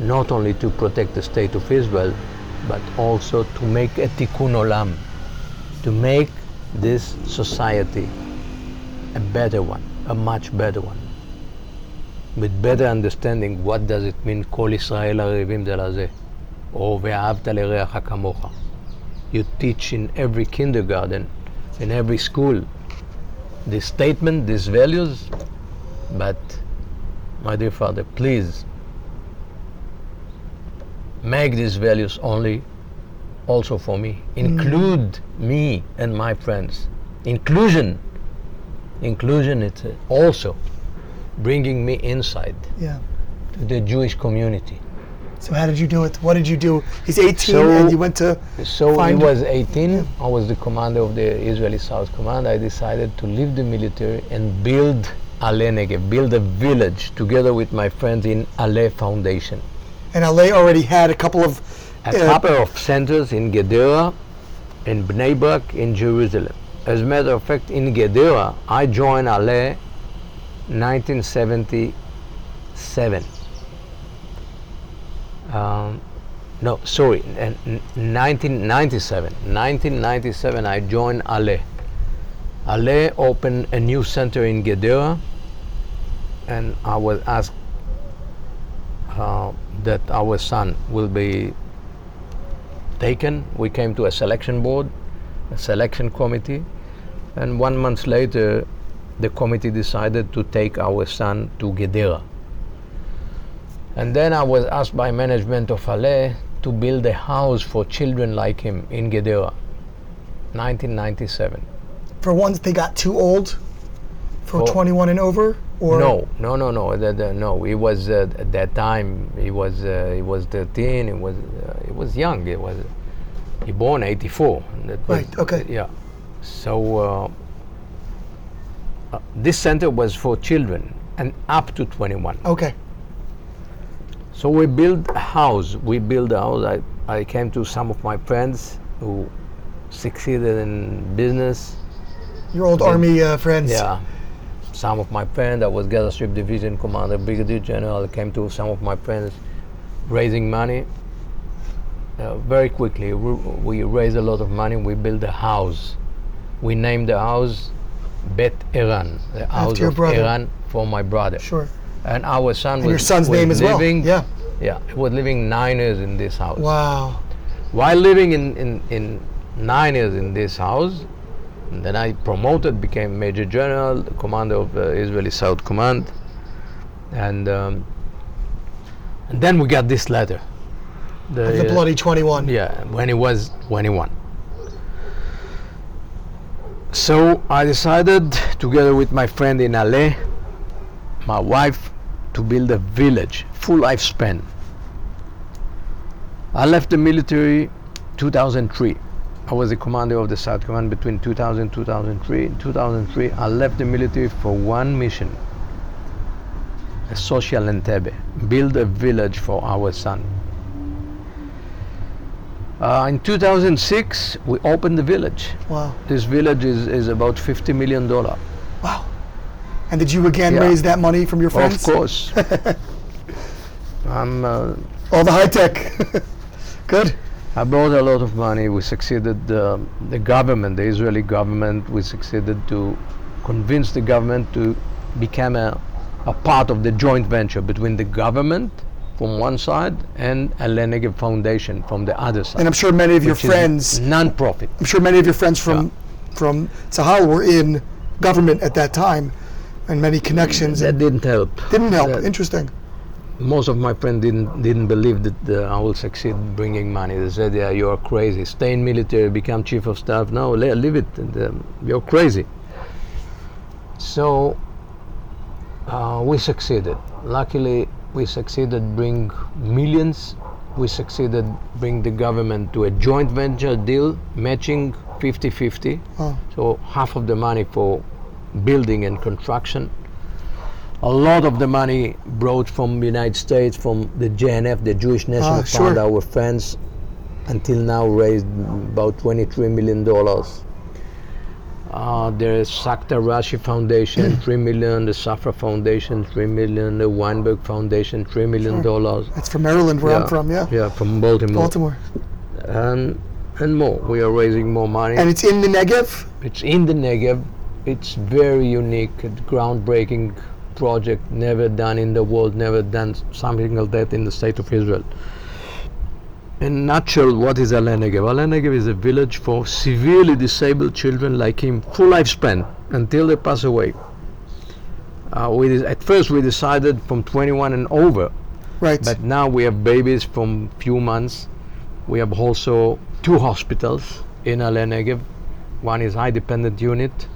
not only to protect the state of Israel, but also to make a tikkun olam, to make this society a better one, a much better one with better understanding what does it mean כל ישראל ערבים זה לזה, או ואהבת לרעך כמוך. You teach in every kindergarten, in every school, this statement, these values, but my dear father, please make these values only also for me. Include me and my friends. Inclusion. Inclusion is also bringing me inside Yeah. to the Jewish community. So how did you do it? What did you do? He's 18 So- and you went to So Find- I was 18. I was the commander of the Israeli South Command. I decided to leave the military and build Ale Negev, build a village together with my friends in Ale Foundation. And Ale already had a couple of. a uh, couple of centers in Gedera, in Bnei Brak, in Jerusalem. As a matter of fact, in Gedera, I joined Ale 1977. Um, no, sorry, n- n- 1997. 1997, I joined Ale. Ale opened a new center in Gedera, and I was asked uh, that our son will be taken. We came to a selection board, a selection committee, and one month later, the committee decided to take our son to Gedera. And then I was asked by management of Ale to build a house for children like him in Gedera, 1997. for ones they got too old for For- 21 and over? Or No, no, no, no, the, the, no. He was uh, at that time. He was uh, he was 13. He was uh, he was young. He was he born 84. That was- Right, okay. Yeah. So uh, this center was for children and up to 21. Okay. So we built a house. We built a house. I, I came to some of my friends who succeeded in business. Your old army uh, friends. Yeah. Some of my friends, I was Gaza Strip Division Commander, Brigadier General, I came to some of my friends raising money. Uh, very quickly, we, we raised a lot of money. We built a house. We named the house Bet Eran, the house your of brother. Eran for my brother. Sure. And our son And was your son's was name as well. living, Yeah. Yeah, he was living nine years in this house. Wow. While living in, in, in nine years in this house, and then I promoted, became Major General, the commander of the Israeli South Command, and um, and then we got this letter. The uh, bloody 21. yeah, when he was 21. So I decided, together with my friend in Ale, my wife, to build a village, full lifespan. I left the military 2003. I was the commander of the South Command between 2000 and 2003. In 2003, I left the military for one mission, a social Entebbe, build a village for our son. Uh, in 2006, we opened the village. Wow. This village is, is about 50 million dollar. Wow. And did you again Yeah. raise that money from your friends? Of course. I'm, uh, All the high tech. Good. I brought a lot of money. We succeeded, uh, the government, the Israeli government, we succeeded to convince the government to become a, a part of the joint venture between the government from one side and a Negev Foundation from the other side. And I'm sure many of your friends, non-profit. I'm sure many of your friends from from Sahal were in government at that time, and many connections. That didn't help. didn't help. that- Interesting. most of my friends didn't didn't believe that uh, I will succeed bringing money. They said, "Yeah, you are crazy. Stay in military, become chief of staff. No, leave it. And, um, you're crazy." So uh, we succeeded. Luckily, we succeeded bring millions. We succeeded bring the government to a joint venture deal, matching 50-50. Wow. So half of the money for building and construction. A lot of the money brought from the United States, from the JNF, the Jewish National Ah, Fund, sure. our friends, until now raised about 23 million dollars. Uh, the Sacta Rashi Foundation, three million. The Safra Foundation, three million. The Weinberg Foundation, three million Sure. dollars. That's from Maryland, where I'm from. Yeah. Yeah, from Baltimore. Baltimore. And and more. We are raising more money. And it's in the Negev. It's in the Negev. It's very unique, groundbreaking project, never done in the world, never done something like that in the state of Israel. In nutshell, what is Ala Negev? Ala Negev is a village for severely disabled children like him, full lifespan until they pass away. Uh, we, at first, we decided from 21 and over, Right. but now we have babies from few months. We have also two hospitals in Ala Negev. One is high dependent unit,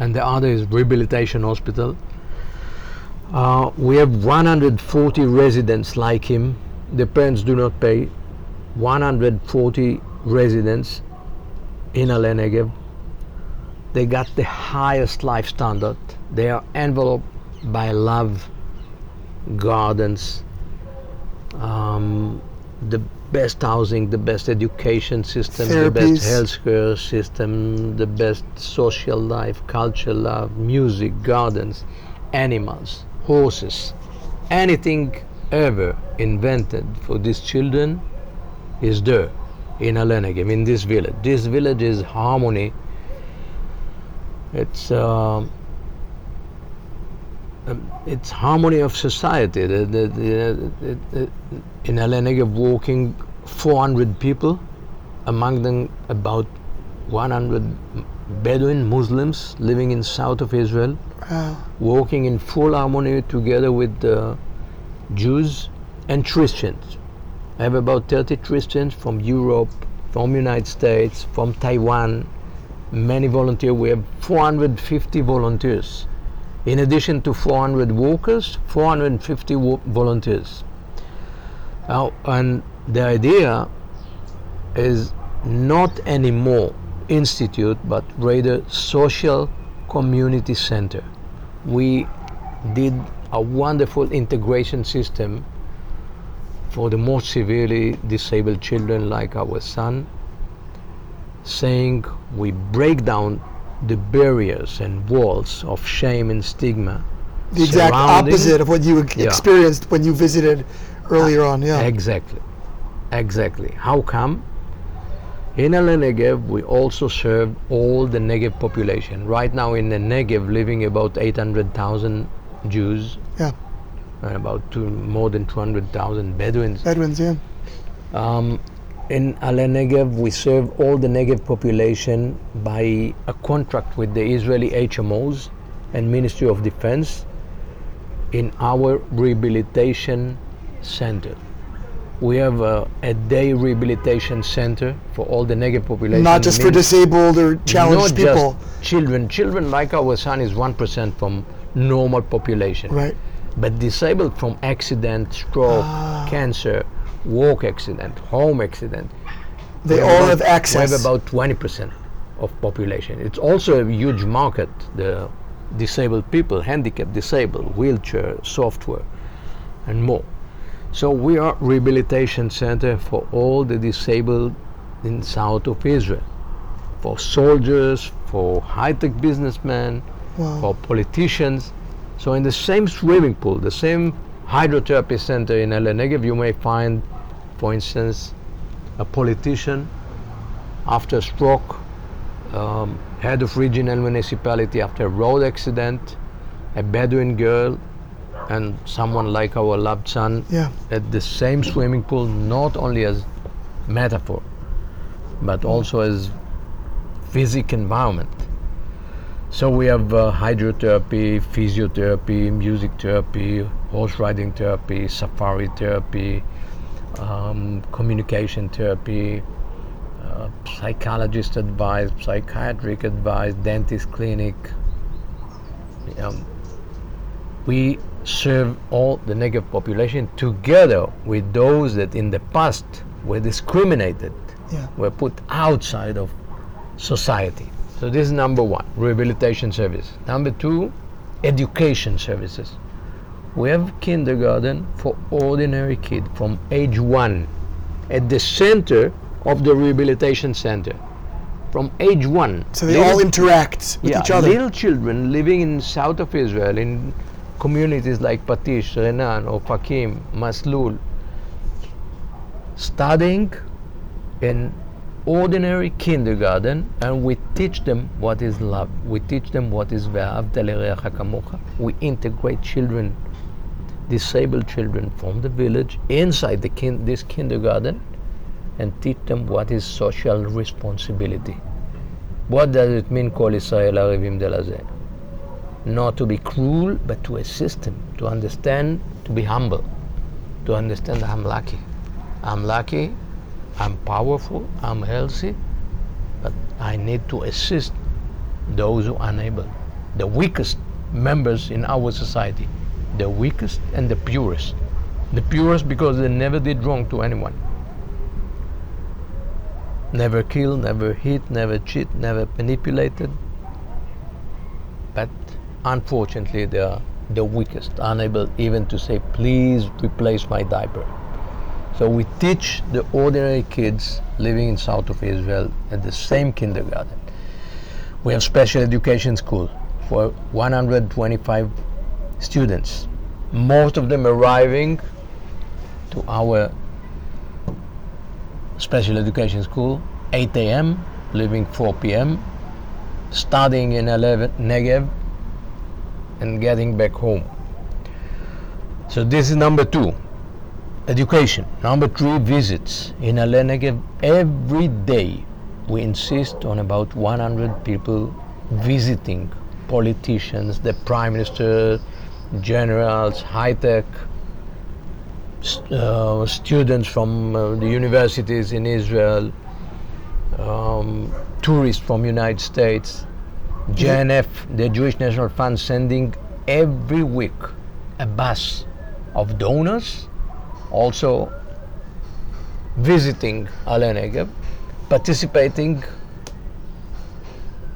and the other is rehabilitation hospital. Uh, we have 140 residents like him. The parents do not pay. 140 residents in Negev. They got the highest life standard. They are enveloped by love, gardens, um, the best housing, the best education system, the best healthcare system, the best social life, culture, love, music, gardens, animals, horses, anything ever invented for these children is there in Ale Negev, in this village. This village is harmony. It's um, it's harmony of society. The, the, the, in Ale Negev, walking 400 people, among them about 100 Bedouin Muslims living in south of Israel, Wow. working in full harmony together with the Jews and Christians. I have about 30 Christians from Europe, from United States, from Taiwan, many volunteers. We have 450 volunteers. In addition to 400 workers, 450 wo- volunteers. Now, and the idea is not anymore institute, but rather social community center. We did a wonderful integration system for the most severely disabled children like our son, saying we break down the barriers and walls of shame and stigma. The exact opposite of what you ex- Yeah. experienced when you visited earlier on. Yeah. Exactly. Exactly. How come? In Al Negev, we also serve all the Negev population. Right now, in the Negev, living about 800,000 Jews Yeah. And about two, more than 200,000 Bedouins. Bedouins. Yeah. Um, in Al Negev, we serve all the Negev population by a contract with the Israeli HMOs and Ministry of Defense in our rehabilitation center. We have a, a day rehabilitation center for all the Negev population. Not just for disabled or challenged not people. just children. Children like our son is 1% from normal population Right. But disabled from accident, stroke, Ah. cancer, work accident, home accident. They all about- have We access. have about 20% of population. It's also a huge market, the disabled people, handicapped, disabled, wheelchair, software, and more. So we are rehabilitation center for all the disabled in south of Israel, for soldiers, for high-tech businessmen, Wow. for politicians. So in the same swimming pool, the same hydrotherapy center in El Negev, you may find, for instance, a politician after stroke, um, head of regional municipality after a road accident, a Bedouin girl, and someone like our loved son Yeah. at the same swimming pool, not only as metaphor, but also as physic environment. So we have uh, hydrotherapy, physiotherapy, music therapy, horse riding therapy, safari therapy, um, communication therapy, uh, psychologist advice, psychiatric advice, dentist clinic. Um, we serve all the Negev population together with those that in the past were discriminated, Yeah. were put outside of society. So this is number one, rehabilitation service. Number two, education services. We have kindergarten for ordinary kid from age one at the center of the rehabilitation center. From age one. So they Little- all interact with yeah, each other. little children living in south of Israel in communities like Patish, Renan, Ofakim, Maslul, studying in ordinary kindergarten and we teach them what is love. We teach them what is. We integrate children, disabled children from the village inside the kin- this kindergarten and teach them what is social responsibility. What does it mean, Kol Israel Arivim de la Not to be cruel, but to assist them, to understand, to be humble, to understand that I'm lucky. I'm lucky, I'm powerful, I'm healthy, but I need to assist those who are unable, the weakest members in our society, the weakest and the purest. The purest because they never did wrong to anyone. Never killed, never hit, never cheat, never manipulated. But unfortunately, they are the weakest, unable even to say, please replace my diaper. So we teach the ordinary kids living in south of Israel at the same kindergarten. We have special education school for 125 students. Most of them arriving to our special education school 8 a.m., leaving 4 p.m., studying in 11 Negev, and getting back home. So this is number two, education. Number three, visits. In Ale Negev, every day we insist on about 100 people visiting politicians, the prime minister, generals, high tech, uh, students from uh, the universities in Israel, um, tourists from United States, JNF, the Jewish National Fund, sending every week a bus of donors, also visiting Ale Negev, participating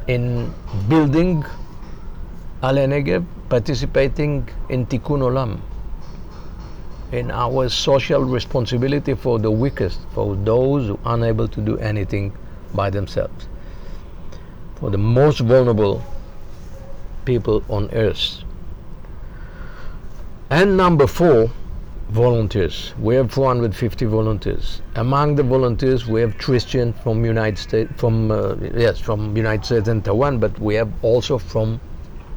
in building Ale Negev, participating in Tikkun Olam, in our social responsibility for the weakest, for those who are unable to do anything by themselves, for the most vulnerable people on earth. And number four, volunteers. We have 450 volunteers. Among the volunteers, we have Christian from United States, from uh, yes, from United States and Taiwan, but we have also from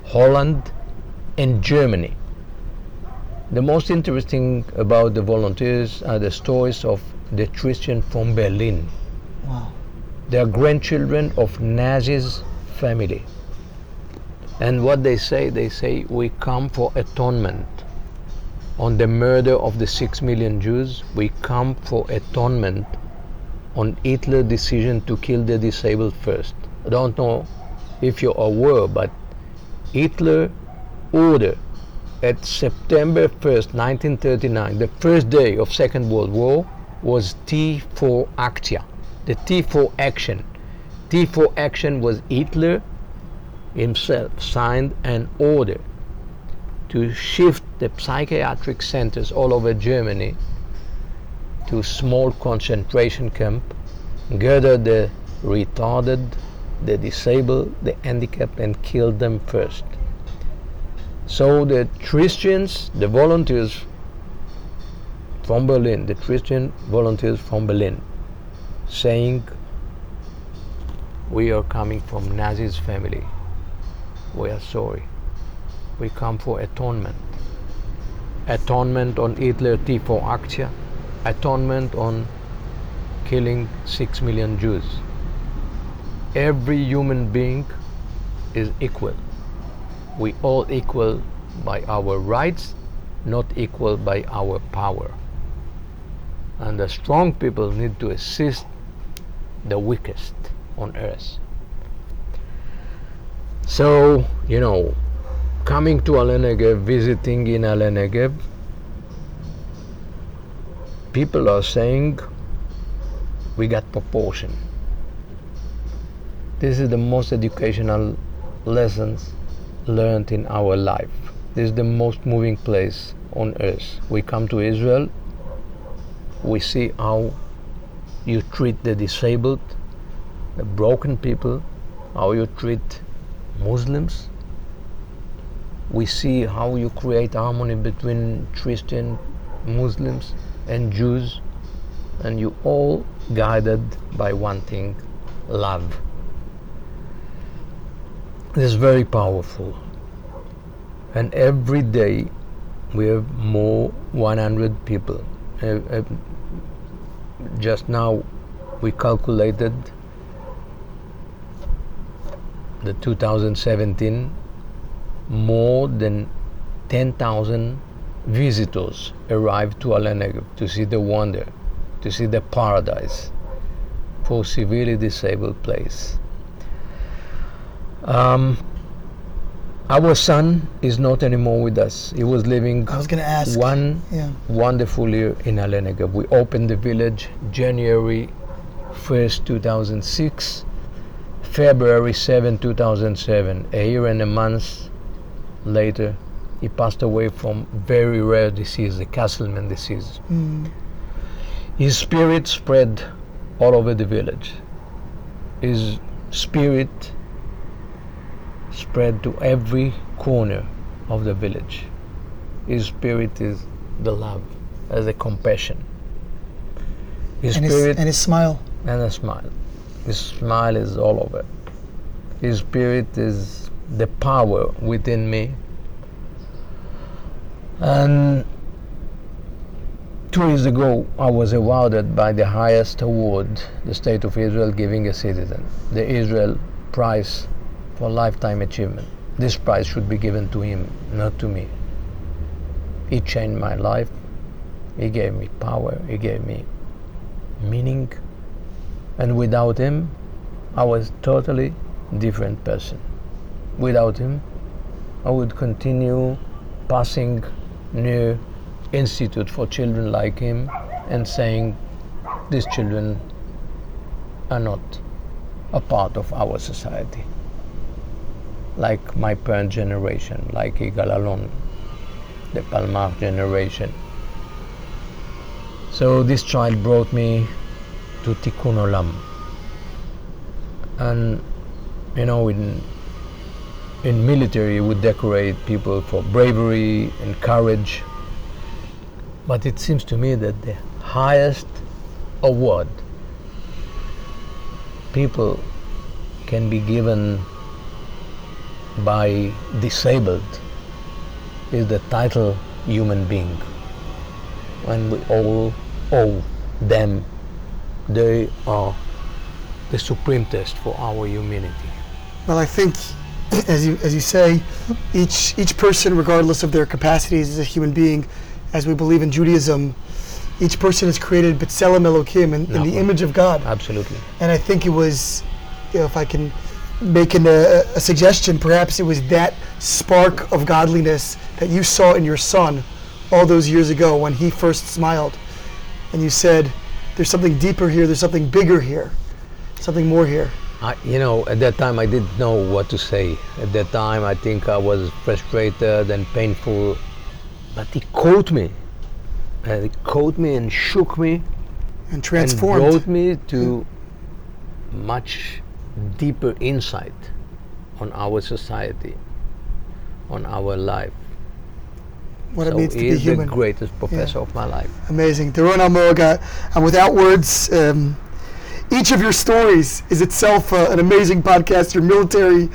Holland and Germany. The most interesting about the volunteers are the stories of the Christian from Berlin. Wow. They are grandchildren of Nazis family. And what they say, they say we come for atonement on the murder of the six million Jews. We come for atonement on Hitler's decision to kill the disabled first. I don't know if you're aware, but Hitler ordered at September 1st, 1939, the first day of Second World War, was T4 Actia, the T4 action. T4 action was Hitler himself signed an order to shift the psychiatric centers all over Germany to small concentration camp, gather the retarded, the disabled, the handicapped, and kill them first. So the Christians, the volunteers from Berlin, the Christian volunteers from Berlin, saying, We are coming from Nazi's family. We are sorry. We come for atonement. Atonement on Hitler T4 Aktia, atonement on killing six million Jews. Every human being is equal. We all equal by our rights, not equal by our power. And the strong people need to assist the weakest on earth. So, you know, coming to Ale Negev, visiting in Ale Negev, people are saying we got proportion. This is the most educational lessons learned in our life. This is the most moving place on earth. We come to Israel, we see how you treat the disabled, the broken people, how you treat Muslims. We see how you create harmony between Christian, Muslims, and Jews, and you all guided by one thing love. It is very powerful. And every day we have more 100 people. Uh, uh, just now we calculated the 2017 more than 10,000 visitors arrived to Ale Negev to see the wonder, to see the paradise for severely disabled place. Um, our son is not anymore with us. He was living I was going to ask. one Yeah. wonderful year in Ale Negev. We opened the village January 1st, 2006, February 7, 2007. A year and a month later, he passed away from very rare disease, the Castleman disease. Mm. His spirit spread all over the village. His spirit spread to every corner of the village. His spirit is the love, as the compassion. His And his, spirit and his smile. and a smile. His smile is all over. His spirit is the power within me. And two years ago, I was awarded by the highest award the State of Israel giving a citizen, the Israel Prize for Lifetime Achievement. This prize should be given to him, not to me. He changed my life. He gave me power. He gave me meaning and without him i was totally different person without him i would continue passing new institute for children like him and saying these children are not a part of our society like my parent generation like Igal Allon the Palmach generation so this child brought me to Tikkun Olam. And you know, in in military, we decorate people for bravery and courage. But it seems to me that the highest award people can be given by disabled is the title human being. When we all owe them they are the supreme test for our humanity. Well, I think, as you as you say, each each person, regardless of their capacities as a human being, as we believe in Judaism, each person is created b'tselem Elohim in, in the image of God. Absolutely. And I think it was, you know, if I can make an, a, a suggestion, perhaps it was that spark of godliness that you saw in your son all those years ago when he first smiled, and you said, "There's something deeper here. There's something bigger here, something more here." I, you know, at that time I didn't know what to say. At that time I think I was frustrated and painful. But he caught me. And he caught me and shook me And transformed. and brought me to much deeper insight on our society, on our life. what it so means to he be is the greatest professor of my life. Amazing. Doron Almog, uh, and without words, um, each of your stories is itself uh, an amazing podcast. Your military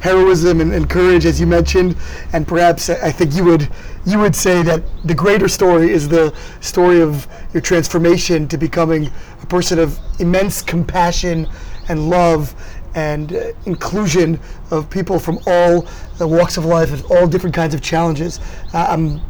heroism and, and courage, as you mentioned, and perhaps uh, I think you would you would say that the greater story is the story of your transformation to becoming a person of immense compassion and love and uh, inclusion of people from all uh, walks of life and all different kinds of challenges. Uh, I'm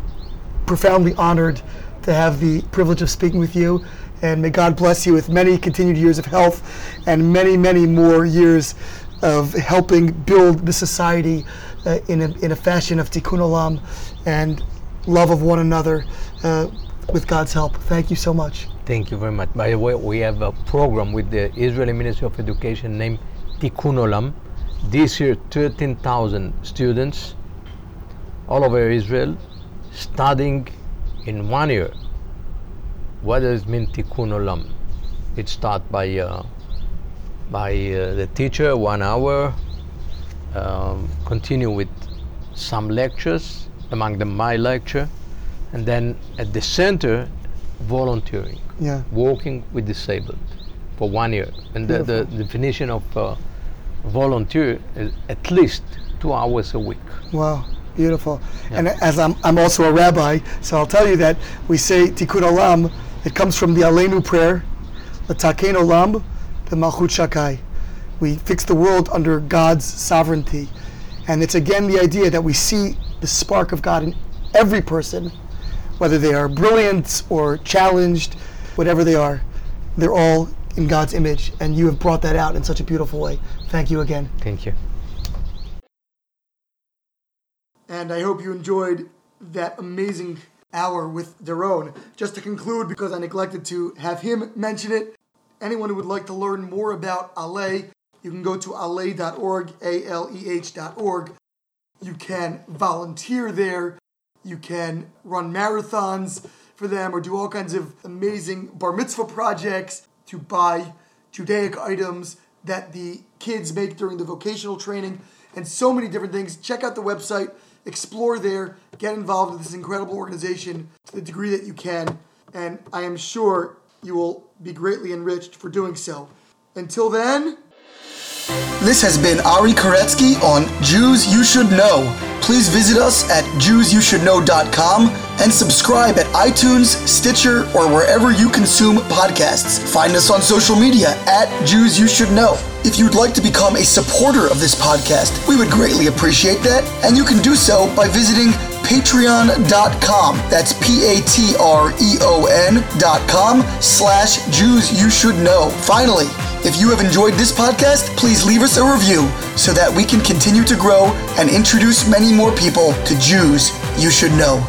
profoundly honored to have the privilege of speaking with you. And may God bless you with many continued years of health and many, many more years of helping build the society uh, in, a, in a fashion of tikkun olam and love of one another uh, with God's help. Thank you so much. Thank you very much. By the way, we have a program with the Israeli Ministry of Education named Tikkun Olam. This year, 13,000 students all over Israel studying in one year. What does it mean Tikkun Olam? It starts by uh, by uh, the teacher one hour, um, continue with some lectures, among them my lecture, and then at the center, volunteering Yeah. working with disabled for one year. And the, the definition of uh, volunteer is at least two hours a week. Wow, beautiful. And as I'm, I'm also a rabbi, so I'll tell you that we say Tikkun Olam. It comes from the Aleinu prayer, the Taken Olam, the Malchut Shaddai. We fix the world under God's sovereignty, and it's again the idea that we see the spark of God in every person, whether they are brilliant or challenged, whatever they are. They're all in God's image, and you have brought that out in such a beautiful way. Thank you again. Thank you. And I hope you enjoyed that amazing hour with Doron. Just to conclude, because I neglected to have him mention it, anyone who would like to learn more about Ale, you can go to aleh.org, A-L-E-H.org. You can volunteer there. You can run marathons. for them or do all kinds of amazing bar mitzvah projects to buy Judaic items that the kids make during the vocational training and so many different things. Check out the website, explore there, get involved with this incredible organization to the degree that you can, and I am sure you will be greatly enriched for doing so. Until then, this has been Ari Koretsky on Jews You Should Know. Please visit us at JewsYouShouldKnow.com and subscribe at iTunes, Stitcher, or wherever you consume podcasts. Find us on social media at Jews You Should Know. If you'd like to become a supporter of this podcast, we would greatly appreciate that, and you can do so by visiting patreon.com. That's P-A-T-R-E-O-N dot com slash Jews You Should Know. Finally, if you have enjoyed this podcast, please leave us a review so that we can continue to grow and introduce many more people to Jews you should know.